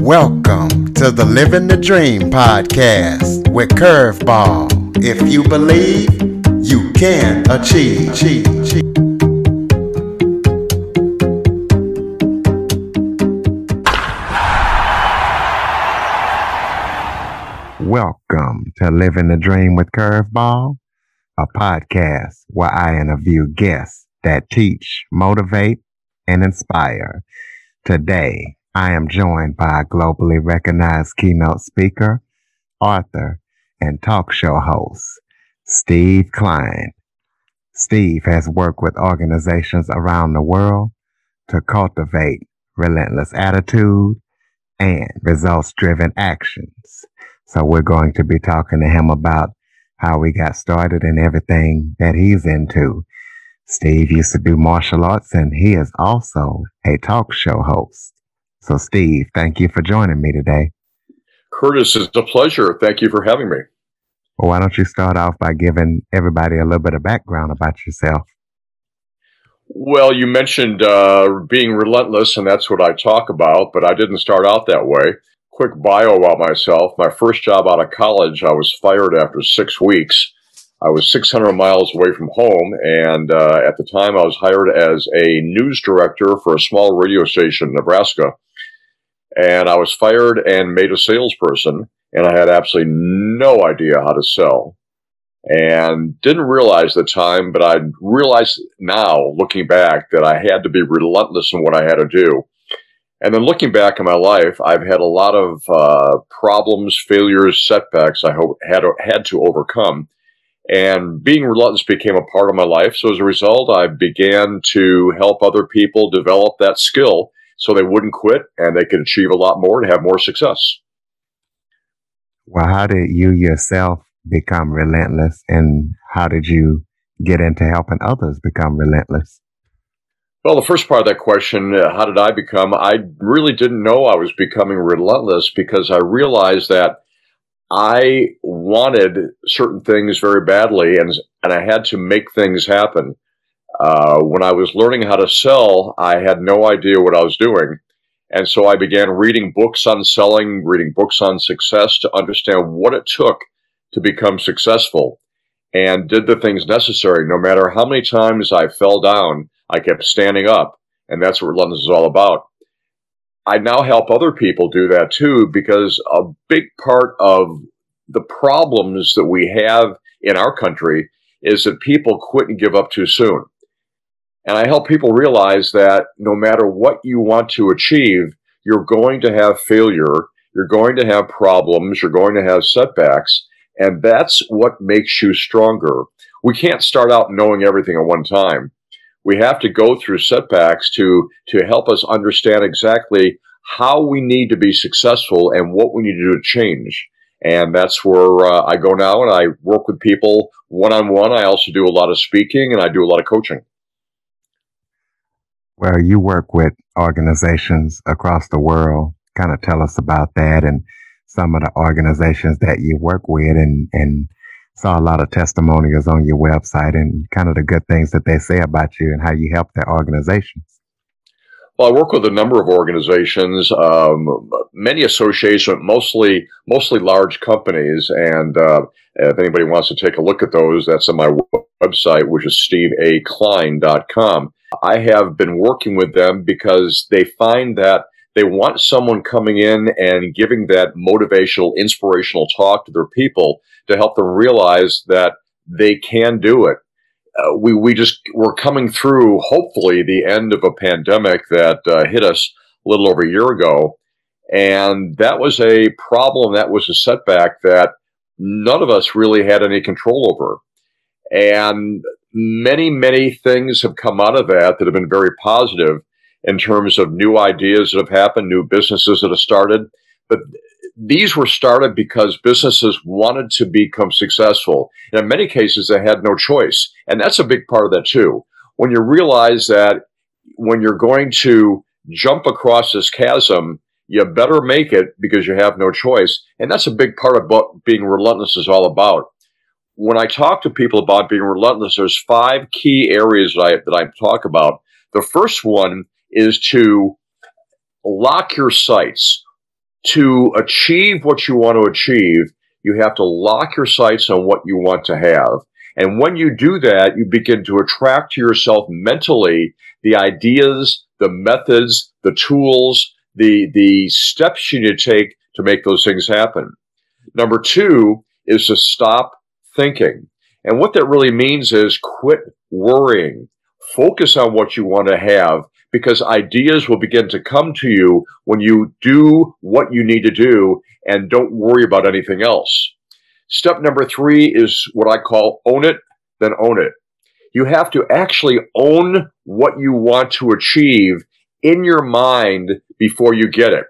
Welcome to the Living the Dream podcast with Curveball. If you believe, you can achieve. Welcome to Living the Dream with Curveball, a podcast where I interview guests that teach, motivate, and inspire. Today, I am joined by a globally recognized keynote speaker, author, and talk show host, Steve Klein. Steve has worked with organizations around the world to cultivate relentless attitude and results driven actions. So we're going to be talking to him about how he got started and everything that he's into. Steve used to do martial arts and he is also a talk show host. So, Steve, thank you for joining me today. Curtis, it's a pleasure. Thank you for having me. Well, why don't you start off by giving everybody a little bit of background about yourself? Well, you mentioned uh, being relentless, and that's what I talk about, but I didn't start out that way. Quick bio about myself. My first job out of college, I was fired after six weeks. I was 600 miles away from home, and uh, at the time I was hired as a news director for a small radio station in Nebraska and I was fired and made a salesperson, and I had absolutely no idea how to sell. And didn't realize the time, but I realized now, looking back, that I had to be relentless in what I had to do. And then looking back in my life, I've had a lot of uh, problems, failures, setbacks I ho- had, had to overcome. And being relentless became a part of my life. So as a result, I began to help other people develop that skill so they wouldn't quit and they could achieve a lot more and have more success. Well, how did you yourself become relentless and how did you get into helping others become relentless? Well, the first part of that question, uh, how did I become? I really didn't know I was becoming relentless because I realized that I wanted certain things very badly and, and I had to make things happen. Uh, when I was learning how to sell, I had no idea what I was doing. And so I began reading books on selling, reading books on success to understand what it took to become successful and did the things necessary. No matter how many times I fell down, I kept standing up. And that's what Relentless is all about. I now help other people do that too, because a big part of the problems that we have in our country is that people quit and give up too soon. And I help people realize that no matter what you want to achieve, you're going to have failure, you're going to have problems, you're going to have setbacks, and that's what makes you stronger. We can't start out knowing everything at one time. We have to go through setbacks to, to help us understand exactly how we need to be successful and what we need to do to change. And that's where uh, I go now and I work with people one on one. I also do a lot of speaking and I do a lot of coaching. Well, you work with organizations across the world. Kind of tell us about that and some of the organizations that you work with and, and saw a lot of testimonials on your website and kind of the good things that they say about you and how you help their organizations. Well, I work with a number of organizations, um, many associations, mostly mostly large companies. And uh, if anybody wants to take a look at those, that's on my website, which is steveaklein.com. I have been working with them because they find that they want someone coming in and giving that motivational, inspirational talk to their people to help them realize that they can do it. Uh, we, we just, we're coming through, hopefully, the end of a pandemic that uh, hit us a little over a year ago. And that was a problem, that was a setback that none of us really had any control over. And many, many things have come out of that that have been very positive in terms of new ideas that have happened, new businesses that have started. But these were started because businesses wanted to become successful. And in many cases, they had no choice. And that's a big part of that too. When you realize that when you're going to jump across this chasm, you better make it because you have no choice. And that's a big part of what being relentless is all about when I talk to people about being relentless, there's five key areas that I, that I talk about. The first one is to lock your sights. to achieve what you want to achieve, you have to lock your sights on what you want to have. And when you do that, you begin to attract to yourself mentally the ideas, the methods, the tools, the, the steps you need to take to make those things happen. Number two is to stop thinking. And what that really means is quit worrying. Focus on what you want to have because ideas will begin to come to you when you do what you need to do and don't worry about anything else. Step number three is what I call own it, then own it. You have to actually own what you want to achieve in your mind before you get it.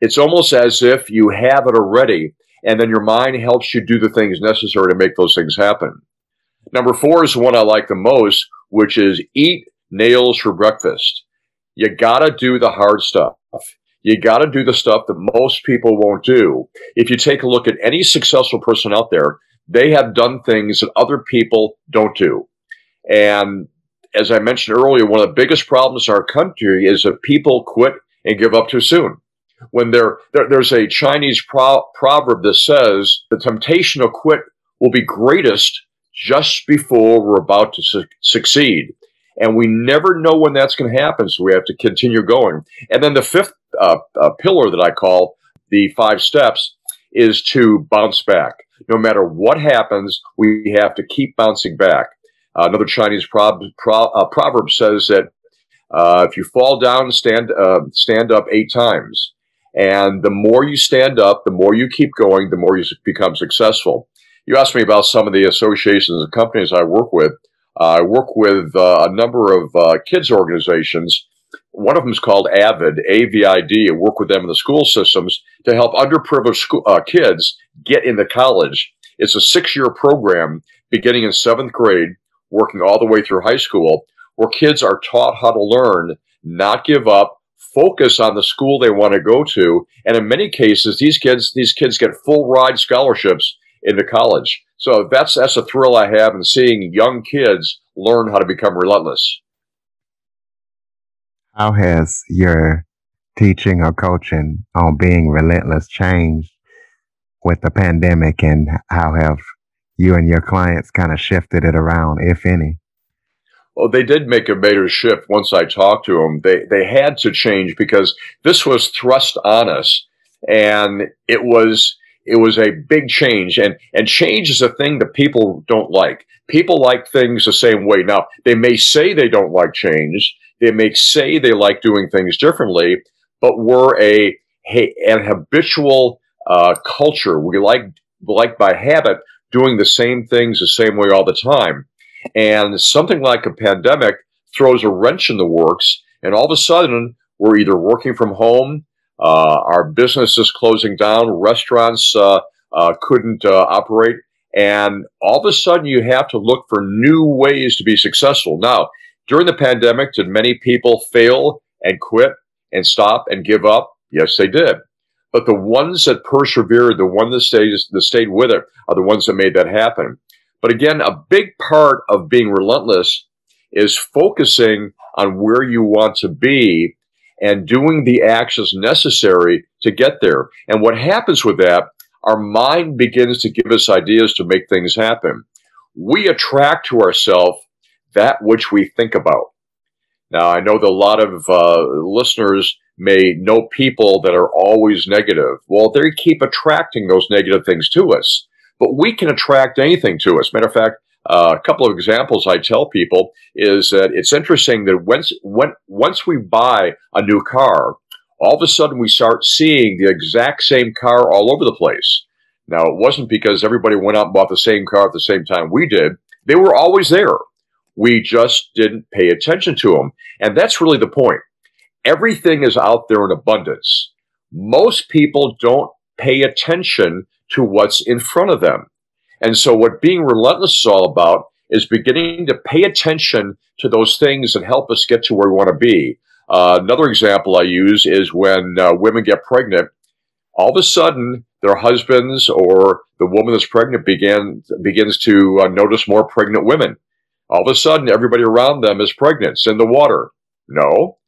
It's almost as if you have it already, and then your mind helps you do the things necessary to make those things happen. Number four is the one I like the most, which is eat nails for breakfast. You gotta do the hard stuff. You gotta do the stuff that most people won't do. If you take a look at any successful person out there, they have done things that other people don't do. And as I mentioned earlier, one of the biggest problems in our country is that people quit and give up too soon. When there, there's a Chinese pro- proverb that says the temptation to quit will be greatest just before we're about to su- succeed. And we never know when that's going to happen, so we have to continue going. And then the fifth uh, uh, pillar that I call the five steps is to bounce back. No matter what happens, we have to keep bouncing back. Uh, another Chinese pro- uh, proverb says that uh, if you fall down, stand uh, stand up eight times. And the more you stand up, the more you keep going, the more you become successful. You asked me about some of the associations and companies I work with. Uh, I work with uh, a number of uh, kids organizations. One of them is called AVID, A-V-I-D, and work with them in the school systems to help underprivileged school, uh, kids get into college. It's a six-year program beginning in seventh grade, working all the way through high school, where kids are taught how to learn, not give up, focus on the school they want to go to, and in many cases, these kids these kids get full ride scholarships into college. So that's that's a thrill I have in seeing young kids learn how to become relentless. How has your teaching or coaching on being relentless changed with the pandemic and how have you and your clients kind of shifted it around, if any? Well, they did make a major shift once I talked to them. They they had to change because this was thrust on us, and it was it was a big change. And and change is a thing that people don't like. People like things the same way. Now they may say they don't like change. They may say they like doing things differently but we're a, an habitual uh, culture. We like like by habit doing the same things the same way all the time and something like a pandemic throws a wrench in the works and all of a sudden we're either working from home uh, our business is closing down. Restaurants uh, uh, couldn't operate. And all of a sudden, you have to look for new ways to be successful. Now, during the pandemic, did many people fail and quit and stop and give up? Yes, they did. But the ones that persevered, the ones that stayed, that stayed with it, are the ones that made that happen. But again, a big part of being relentless is focusing on where you want to be and doing the actions necessary to get there. And what happens with that, our mind begins to give us ideas to make things happen. We attract to ourselves that which we think about. Now, I know that a lot of uh, listeners may know people that are always negative. Well, they keep attracting those negative things to us. But we can attract anything to us. Matter of fact, uh, a couple of examples I tell people is that it's interesting that once when, once we buy a new car, all of a sudden we start seeing the exact same car all over the place. Now, it wasn't because everybody went out and bought the same car at the same time we did. They were always there. We just didn't pay attention to them. And that's really the point. Everything is out there in abundance. Most people don't pay attention to what's in front of them. And so, what being relentless is all about is beginning to pay attention to those things that help us get to where we want to be. Uh, another example I use is when uh, women get pregnant, all of a sudden their husbands or the woman that's pregnant began, begins to uh, notice more pregnant women. All of a sudden, everybody around them is pregnant. It's in the water. No,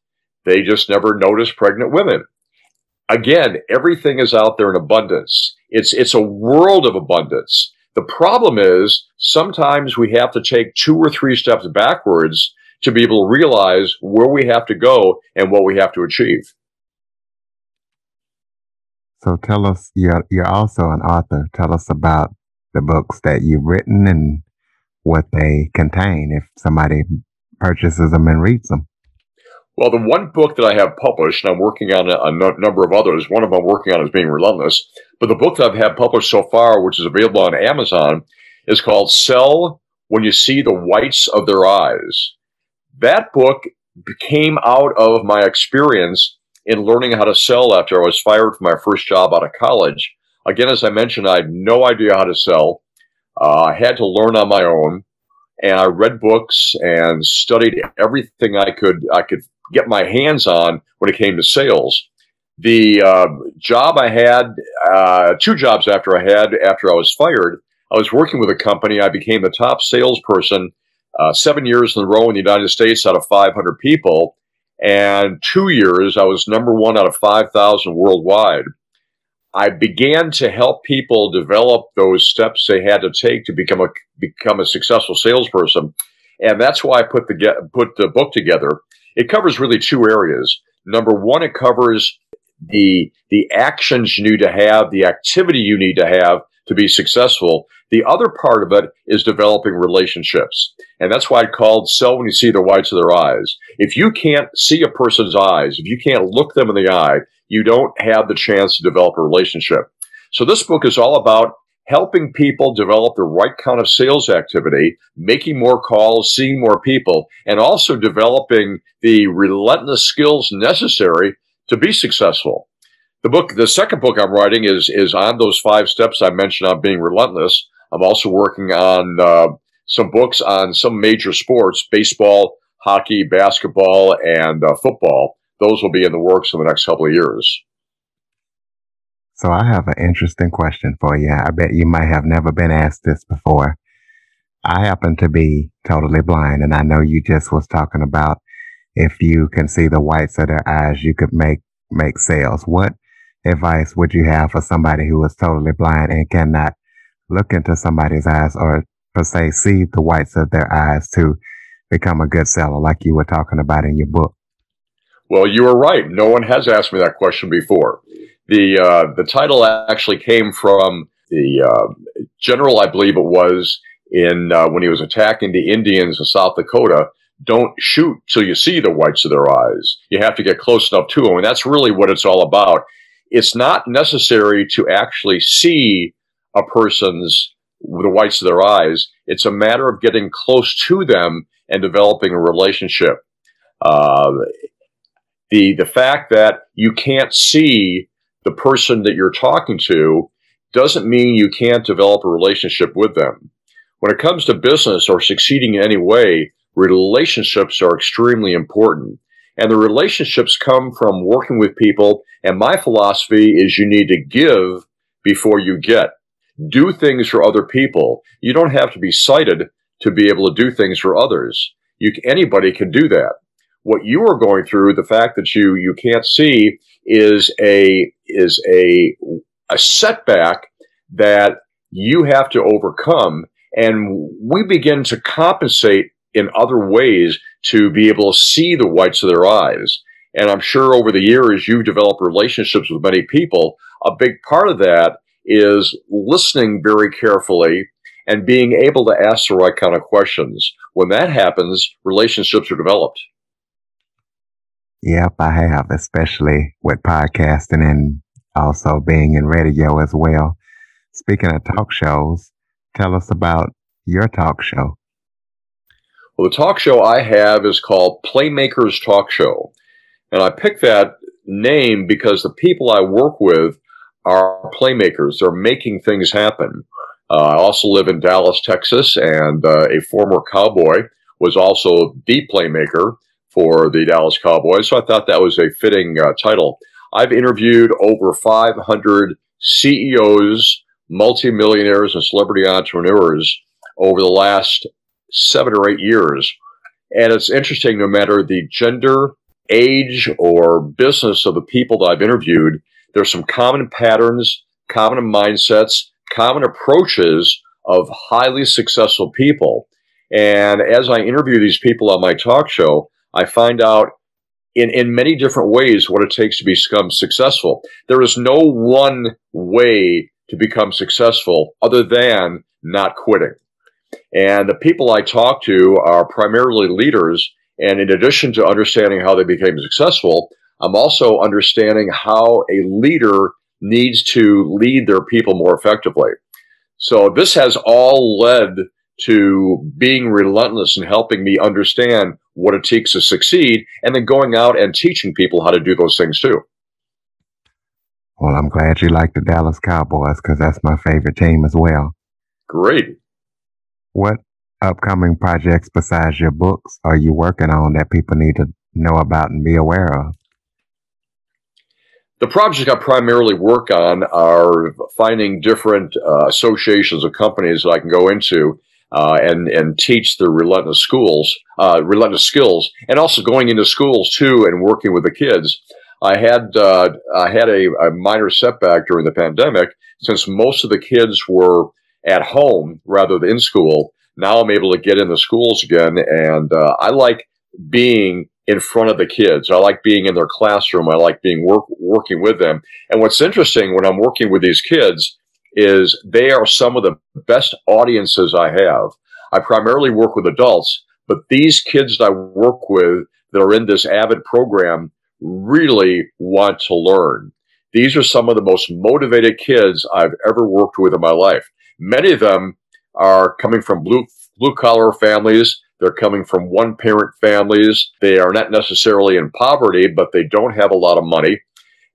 they just never notice pregnant women. again, everything is out there in abundance. It's, it's a world of abundance. The problem is sometimes we have to take two or three steps backwards to be able to realize where we have to go and what we have to achieve. So tell us, you're, you're also an author. Tell us about the books that you've written and what they contain if somebody purchases them and reads them. Well, the one book that I have published, and I'm working on a, number of others. One of them I'm working on is Being Relentless. But the book that I've had published so far, which is available on Amazon, is called Sell When You See the Whites of Their Eyes. That book came out of my experience in learning how to sell after I was fired from my first job out of college. Again, as I mentioned, I had no idea how to sell. Uh, I had to learn on my own, and I read books and studied everything I could I could get my hands on when it came to sales. The uh, job I had, uh, two jobs after I had after I was fired, I was working with a company. I became the top salesperson uh, seven years in a row in the United States out of 500 people. And two years, I was number one out of 5,000 worldwide. I began to help people develop those steps they had to take to become a become a successful salesperson, and that's why I put the get, put the book together. It covers really two areas. Number one, it covers the the actions you need to have, the activity you need to have to be successful. The other part of it is developing relationships. And that's why I called sell when you see the whites of their eyes. If you can't see a person's eyes, if you can't look them in the eye, you don't have the chance to develop a relationship. So this book is all about helping people develop the right kind of sales activity, making more calls, seeing more people, and also developing the relentless skills necessary to be successful. The book, the second book I'm writing is is on those five steps I mentioned on being relentless. I'm also working on uh, some books on some major sports: baseball, hockey, basketball, and uh, football. Those will be in the works in the next couple of years. So I have an interesting question for you. I bet you might have never been asked this before. I happen to be totally blind, and I know you just was talking about if you can see the whites of their eyes, you could make make sales. What advice would you have for somebody who is totally blind and cannot look into somebody's eyes or per se see the whites of their eyes to become a good seller like you were talking about in your book? Well, you were right. No one has asked me that question before. The uh, the title actually came from the uh, general, I believe it was, in uh, when he was attacking the Indians in South Dakota. Don't shoot till you see the whites of their eyes. You have to get close enough to them, and that's really what it's all about it's not necessary to actually see a person's the whites of their eyes. It's a matter of getting close to them and developing a relationship. Uh, the the fact that you can't see the person that you're talking to doesn't mean you can't develop a relationship with them. When it comes to business or succeeding in any way, relationships are extremely important. And the relationships come from working with people. And my philosophy is you need to give before you get. Do things for other people. You don't have to be sighted to be able to do things for others. You, anybody can do that. What you are going through, the fact that you, you can't see is a, is a, a setback that you have to overcome. And we begin to compensate in other ways to be able to see the whites of their eyes. And I'm sure over the years you've developed relationships with many people. A big part of that is listening very carefully and being able to ask the right kind of questions. When that happens, relationships are developed. Yep, I have, especially with podcasting and also being in radio as well. Speaking of talk shows, tell us about your talk show. Well, the talk show I have is called Playmakers Talk Show. And I picked that name because the people I work with are playmakers. They're making things happen. Uh, I also live in Dallas, Texas, and uh, a former cowboy was also the playmaker for the Dallas Cowboys. So I thought that was a fitting uh, title. I've interviewed over 500 CEOs, multimillionaires, and celebrity entrepreneurs over the last seven or eight years. And it's interesting, no matter the gender, age, or business of the people that I've interviewed, there's some common patterns, common mindsets, common approaches of highly successful people. And as I interview these people on my talk show, I find out in, in many different ways what it takes to become successful. There is no one way to become successful other than not quitting. And the people I talk to are primarily leaders. And in addition to understanding how they became successful, I'm also understanding how a leader needs to lead their people more effectively. So this has all led to being relentless and helping me understand what it takes to succeed and then going out and teaching people how to do those things too. Well, I'm glad you like the Dallas Cowboys because that's my favorite team as well. Great. What upcoming projects besides your books are you working on that people need to know about and be aware of? The projects I primarily work on are finding different uh, associations of companies that I can go into uh, and and teach the relentless schools, uh, relentless skills, and also going into schools too and working with the kids. I had uh, I had a, a, minor setback during the pandemic since most of the kids were at home rather than in school. Now I'm able to get in the schools again, and uh, I like being in front of the kids. I like being in their classroom. I like being work, working with them. And what's interesting when I'm working with these kids is they are some of the best audiences I have. I primarily work with adults, but these kids that I work with that are in this AVID program really want to learn. These are some of the most motivated kids I've ever worked with in my life. Many of them are coming from blue blue collar families. They're coming from one parent families. They are not necessarily in poverty, but they don't have a lot of money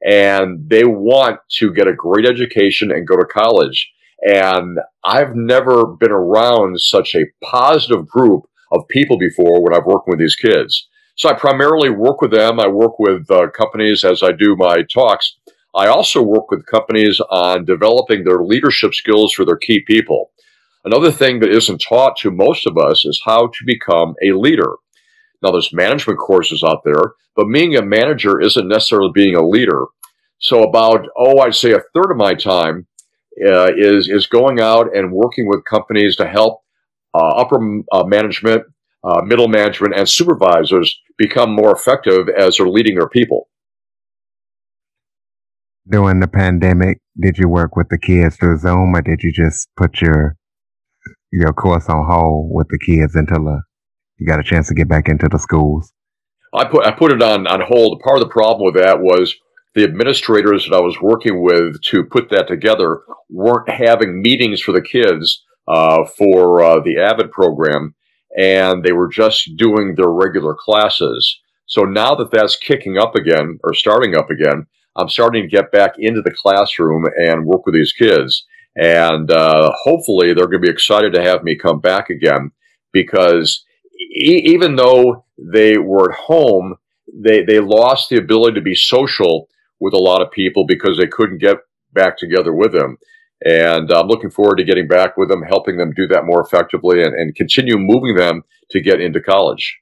and they want to get a great education and go to college. And I've never been around such a positive group of people before when I've worked with these kids. So I primarily work with them. I work with uh, companies as I do my talks. I also work with companies on developing their leadership skills for their key people. Another thing that isn't taught to most of us is how to become a leader. Now, there's management courses out there, but being a manager isn't necessarily being a leader. So, about oh, I'd say a third of my time uh, is is going out and working with companies to help uh, upper uh, management, uh, middle management, and supervisors become more effective as they're leading their people. During the pandemic, did you work with the kids through Zoom, or did you just put your your course on hold with the kids until uh, you got a chance to get back into the schools? I put I put it on on hold. Part of the problem with that was the administrators that I was working with to put that together weren't having meetings for the kids uh, for uh, the AVID program, and they were just doing their regular classes. So now that that's kicking up again or starting up again, I'm starting to get back into the classroom and work with these kids. And uh, hopefully they're going to be excited to have me come back again because e- even though they were at home, they, they lost the ability to be social with a lot of people because they couldn't get back together with them. And I'm looking forward to getting back with them, helping them do that more effectively and, and continue moving them to get into college.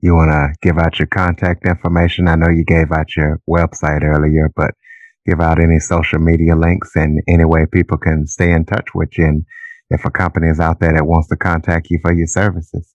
You want to give out your contact information? I know you gave out your website earlier, but give out any social media links and any way people can stay in touch with you. And if a company is out there that wants to contact you for your services.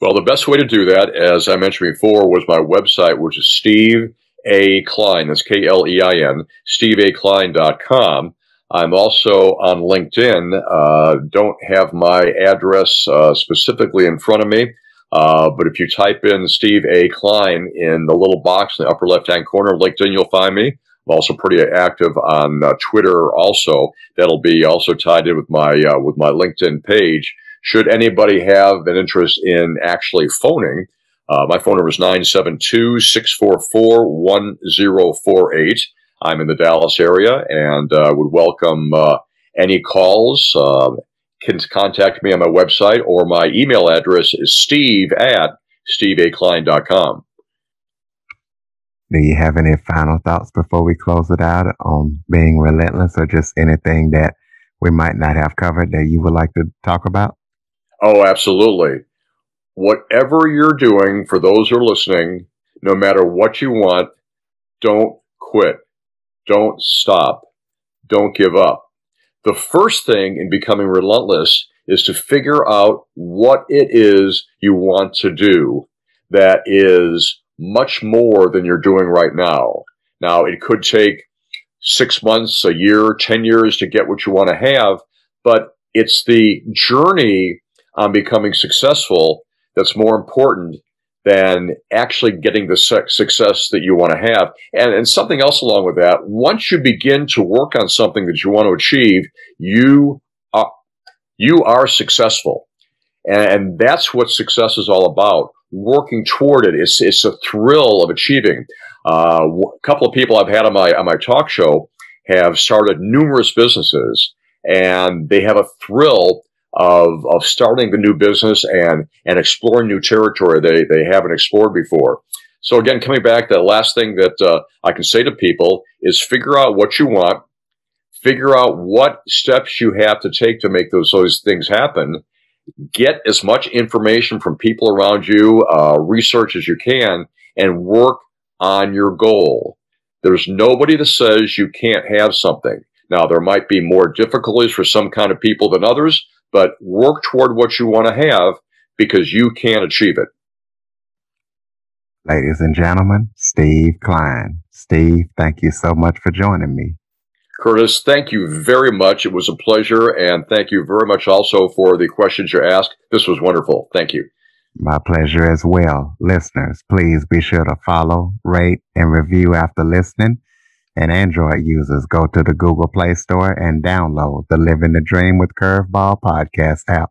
Well, the best way to do that, as I mentioned before, was my website, which is Steve A. Klein. That's K L E I N, steveaklein.com. I'm also on LinkedIn. Uh, don't have my address uh, specifically in front of me, uh, but if you type in Steve A. Klein in the little box in the upper left hand corner of LinkedIn, you'll find me. Also pretty active on uh, Twitter. Also, that'll be also tied in with my uh, with my LinkedIn page. Should anybody have an interest in actually phoning, uh, my phone number is 972 644 1048. I'm in the Dallas area and uh, would welcome uh, any calls. Uh, can contact me on my website or my email address is steve at steveaklein.com. Do you have any final thoughts before we close it out on being relentless or just anything that we might not have covered that you would like to talk about? Oh, absolutely. Whatever you're doing, for those who are listening, no matter what you want, don't quit. Don't stop. Don't give up. The first thing in becoming relentless is to figure out what it is you want to do that is much more than you're doing right now. Now, it could take six months, a year, 10 years to get what you want to have, but it's the journey on becoming successful that's more important than actually getting the success that you want to have. And, and something else along with that, once you begin to work on something that you want to achieve, you are, you are successful. And, and that's what success is all about. Working toward it. It's, it's a thrill of achieving. Uh, a couple of people I've had on my, on my talk show have started numerous businesses and they have a thrill of, of starting the new business and, and exploring new territory they, they haven't explored before. So again, coming back, the last thing that uh, I can say to people is figure out what you want, figure out what steps you have to take to make those, those things happen, get as much information from people around you, uh, research as you can, and work on your goal. There's nobody that says you can't have something. Now, there might be more difficulties for some kind of people than others, but work toward what you want to have because you can achieve it. Ladies and gentlemen, Steve Klein. Steve, thank you so much for joining me. Curtis, thank you very much. It was a pleasure. And thank you very much also for the questions you asked. This was wonderful. Thank you. My pleasure as well. Listeners, please be sure to follow, rate, and review after listening and Android users, go to the Google Play Store and download the Living the Dream with Curveball podcast app.